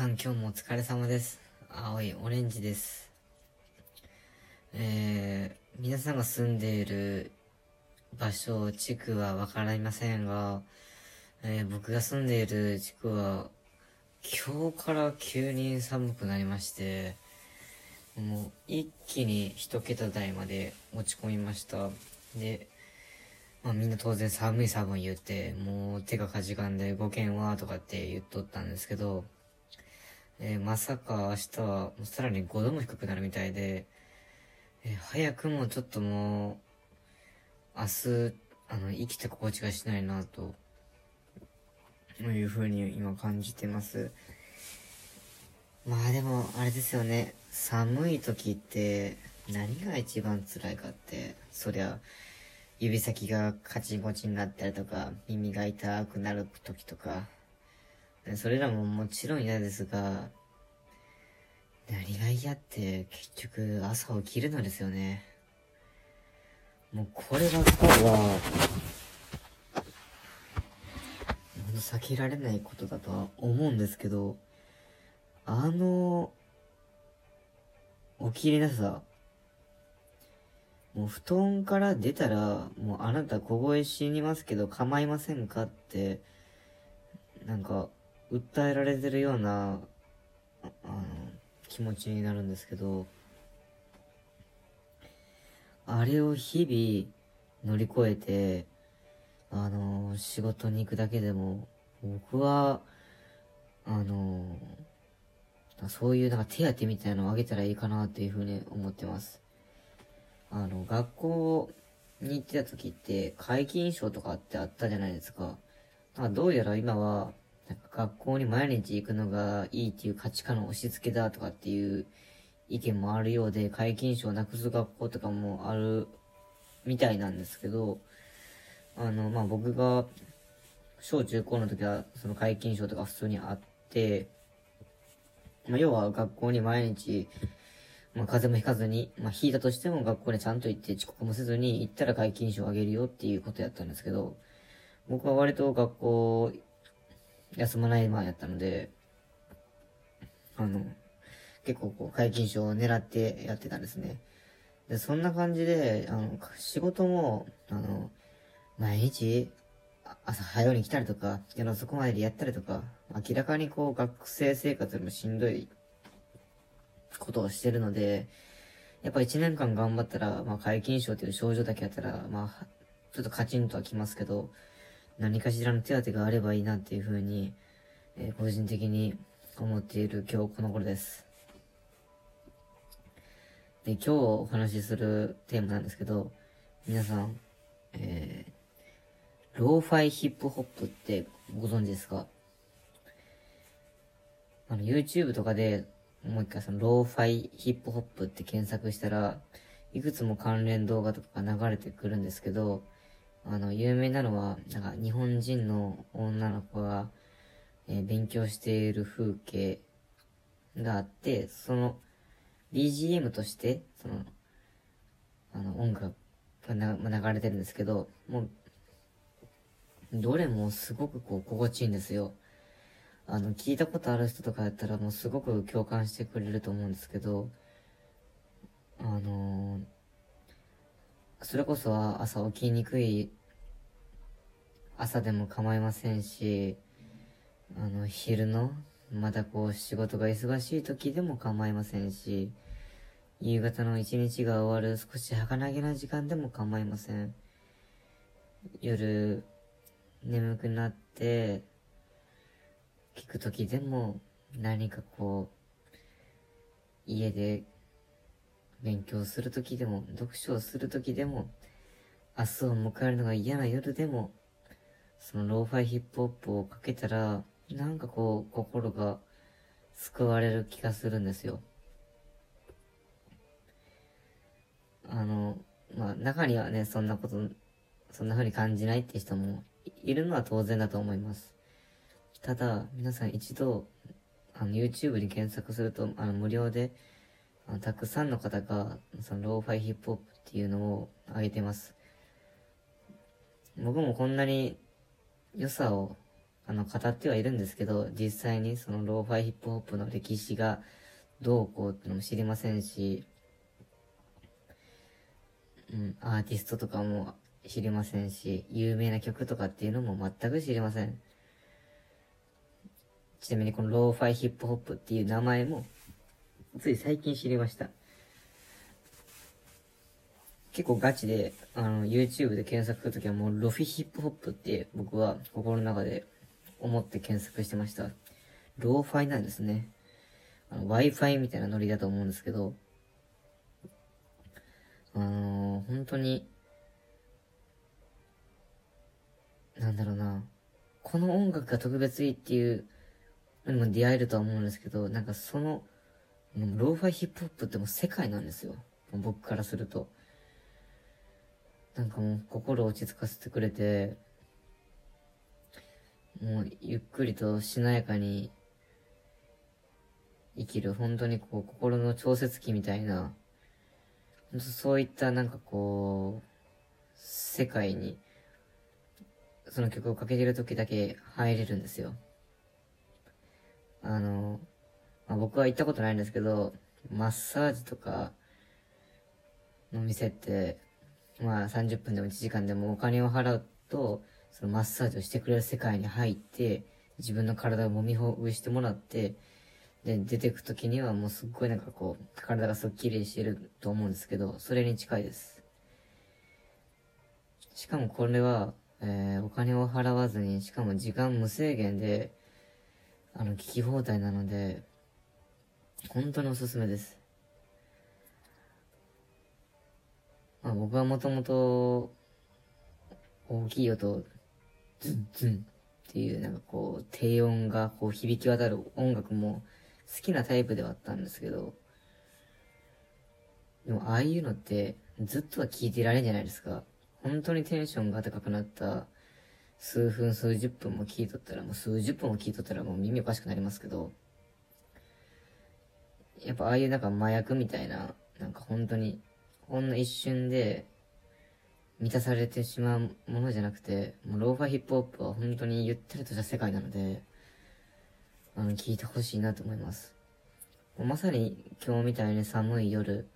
さん今日もお疲れ様です。青いオレンジです。えー、皆さんが住んでいる場所、地区はわかりませんが、えー僕が住んでいる地区は、今日から急に寒くなりまして、もう一気に一桁台まで落ち込みました。で、まあみんな当然寒い寒い言って、もう手がかじかんで5件はとかって言っとったんですけど、えーまさか明日はさらに5度も低くなるみたいで、えー早くもちょっともう、明日、あの、生きた心地がしないなと、いうふうに今感じてます。まあでも、あれですよね。寒い時って、何が一番辛いかって、そりゃ、指先がカチンコチンになったりとか、耳が痛くなる時とか、それらももちろん嫌ですが、何が嫌って結局朝起きるのですよね。もうこればっかりは、ほんと避けられないことだとは思うんですけど、あの、起きれなさ、もう布団から出たら、もうあなた凍え死にますけど構いませんかって、なんか、訴えられてるような、あの、気持ちになるんですけど、あれを日々乗り越えて、あの、仕事に行くだけでも、僕は、あの、そういうなんか手当みたいなのをあげたらいいかなっていうふうに思ってます。あの、学校に行ってた時って、皆勤賞とかってあったじゃないですか。かどうやら今は、なんか学校に毎日行くのがいいっていう価値観の押し付けだとかっていう意見もあるようで、皆勤賞をなくす学校とかもあるみたいなんですけど、あの、まあ、僕が、小中高の時は、その皆勤賞とか普通にあって、まあ、要は学校に毎日、まあ、風邪もひかずに、まあ、引いたとしても学校にちゃんと行って遅刻もせずに行ったら皆勤賞をあげるよっていうことやったんですけど、僕は割と学校休まない前やったので、あの、結構こう、皆勤賞を狙ってやってたんですね。で、そんな感じで、あの、仕事も、あの、毎日、朝早うに来たりとか、夜遅くまででやったりとか、明らかにこう、学生生活よりもしんどいことをしてるので、やっぱ一年間頑張ったら、まあ、皆勤賞という症状だけやったら、まあ、ちょっとカチンとはきますけど、何かしらの手当があればいいなっていうふうに、えー個人的に思っている今日この頃です。で、今日お話しするテーマなんですけど、皆さん、えー、ローファイヒップホップってご存知ですか？あの、YouTube とかで、もう一回その、ローファイヒップホップって検索したら、いくつも関連動画とかが流れてくるんですけど、あの、有名なのは、なんか、日本人の女の子が、えー勉強している風景があって、その、BGM として、その、あの、音楽が流れてるんですけど、もう、どれもすごくこう、心地いいんですよ。あの、聞いたことある人とかやったらもうすごく共感してくれると思うんですけど、あのーそれこそは朝起きにくい朝でも構いませんし、あの、昼の、またこう仕事が忙しい時でも構いませんし、夕方の一日が終わる少し儚げな時間でも構いません。夜、眠くなって、聞く時でも何かこう、家で勉強する時でも、読書をする時でも、明日を迎えるのが嫌な夜でも、そのローファイヒップホップをかけたら、なんかこう、心が救われる気がするんですよ。あの、まあ、中にはね、そんなこと、そんな風に感じないって人もいるのは当然だと思います。ただ、皆さん一度、あの、YouTube に検索すると、あの、無料で、たくさんの方が、その、ローファイヒップホップっていうのを上げてます。僕もこんなに良さをあの、語ってはいるんですけど、実際にそのローファイヒップホップの歴史がどうこうってのも知りませんし、うん、アーティストとかも知りませんし、有名な曲とかっていうのも全く知りません。ちなみにこのローファイヒップホップっていう名前も、つい最近知りました。結構ガチで、あの、YouTube で検索するときはもうロフィヒップホップって僕は心の中で思って検索してました。ローファイなんですね。あの、Wi-Fi みたいなノリだと思うんですけど、あのー、本当に、なんだろうな、この音楽が特別いいっていうのにも出会えるとは思うんですけど、なんかその、もうローファイヒップホップってもう世界なんですよ。僕からすると。なんかもう心落ち着かせてくれて、もうゆっくりとしなやかに生きる、本当にこう心の調節器みたいな、そういったなんかこう、世界に、その曲をかけてる時だけ入れるんですよ。あの、まあ、僕は行ったことないんですけど、マッサージとかの店って、まあ30分でも1時間でもお金を払うと、そのマッサージをしてくれる世界に入って、自分の体を揉みほぐしてもらって、で、出てくときにはもうすっごいなんかこう、体がすっきりしてると思うんですけど、それに近いです。しかもこれは、えー、お金を払わずに、しかも時間無制限で、あの、聞き放題なので、本当におすすめです。まあ僕はもともと、大きい音、ズンズンっていうなんかこう、低音がこう響き渡る音楽も好きなタイプではあったんですけど、でもああいうのってずっとは聴いてられんじゃないですか。本当にテンションが高くなった数分数十分も聴いとったら、もう数十分も聴いとったらもう耳おかしくなりますけど、やっぱああいうなんか麻薬みたいな、なんか本当に、ほんの一瞬で満たされてしまうものじゃなくて、もうローファーヒップホップは本当にゆったりとした世界なので、あの、聞いてほしいなと思います。まさに今日みたいに寒い夜、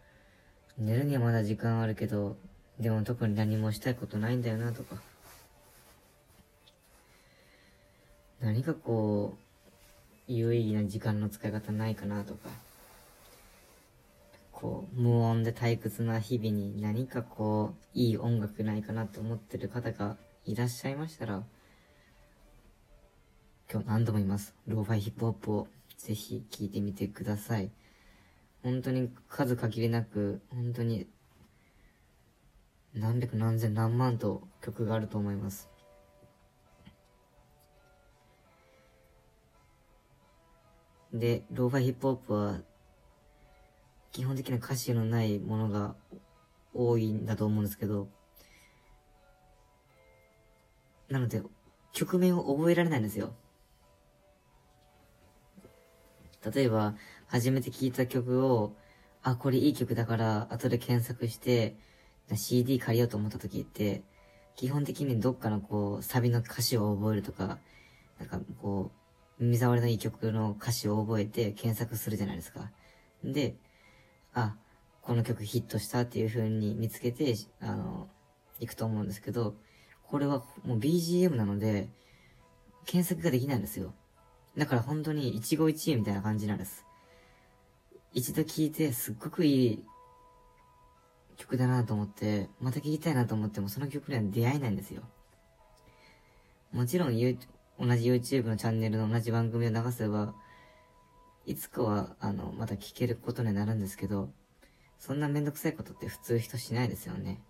寝るにはまだ時間あるけど、でも特に何もしたいことないんだよなとか。何かこう、有意義な時間の使い方ないかなとか。こう、無音で退屈な日々に何かこう、いい音楽ないかなと思ってる方がいらっしゃいましたら、今日何度も言います。ローファイヒップホップをぜひ聴いてみてください。本当に数限りなく、本当に何百何千何万と曲があると思います。で、ローファイヒップホップは、基本的な歌詞のないものが多いんだと思うんですけど、なので、曲名を覚えられないんですよ。例えば、初めて聴いた曲を、あ、これいい曲だから、後で検索して、CD 借りようと思った時って、基本的にどっかのこう、サビの歌詞を覚えるとか、なんかこう、耳障りのいい曲の歌詞を覚えて検索するじゃないですか。で、あ、この曲ヒットしたっていう風に見つけて、あの、行くと思うんですけど、これはもう BGM なので、検索ができないんですよ。だから本当に一期一会みたいな感じなんです。一度聴いてすっごくいい曲だなと思って、また聴きたいなと思ってもその曲には出会えないんですよ。もちろん、同じ YouTube のチャンネルの同じ番組を流せば、いつかは、あの、また聴けることになるんですけど、そんなめんどくさいことって普通人しないですよね。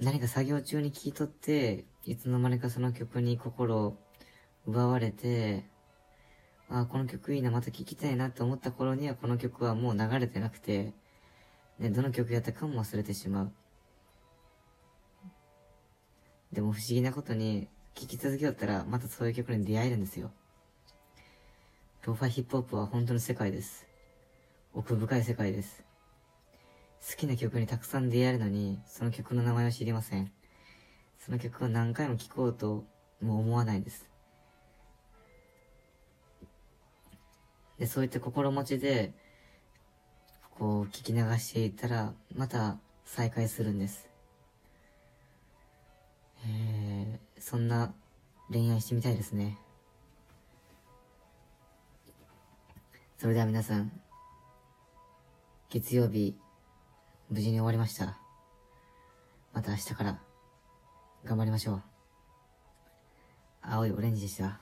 何か作業中に聴いとって、いつの間にかその曲に心を奪われて、ああ、この曲いいな、また聴きたいなって思った頃にはこの曲はもう流れてなくて、ね、どの曲やったかも忘れてしまう。でも不思議なことに、聴き続けよったら、またそういう曲に出会えるんですよ。ロファヒップホップは本当の世界です。奥深い世界です。好きな曲にたくさん出会えるのに、その曲の名前を知りません。その曲を何回も聴こうとも思わないです。で、そういった心持ちで、こう聞き流していたら、また再会するんです。えー、そんな恋愛してみたいですね。それでは皆さん、月曜日、無事に終わりました。また明日から、頑張りましょう。青いオレンジでした。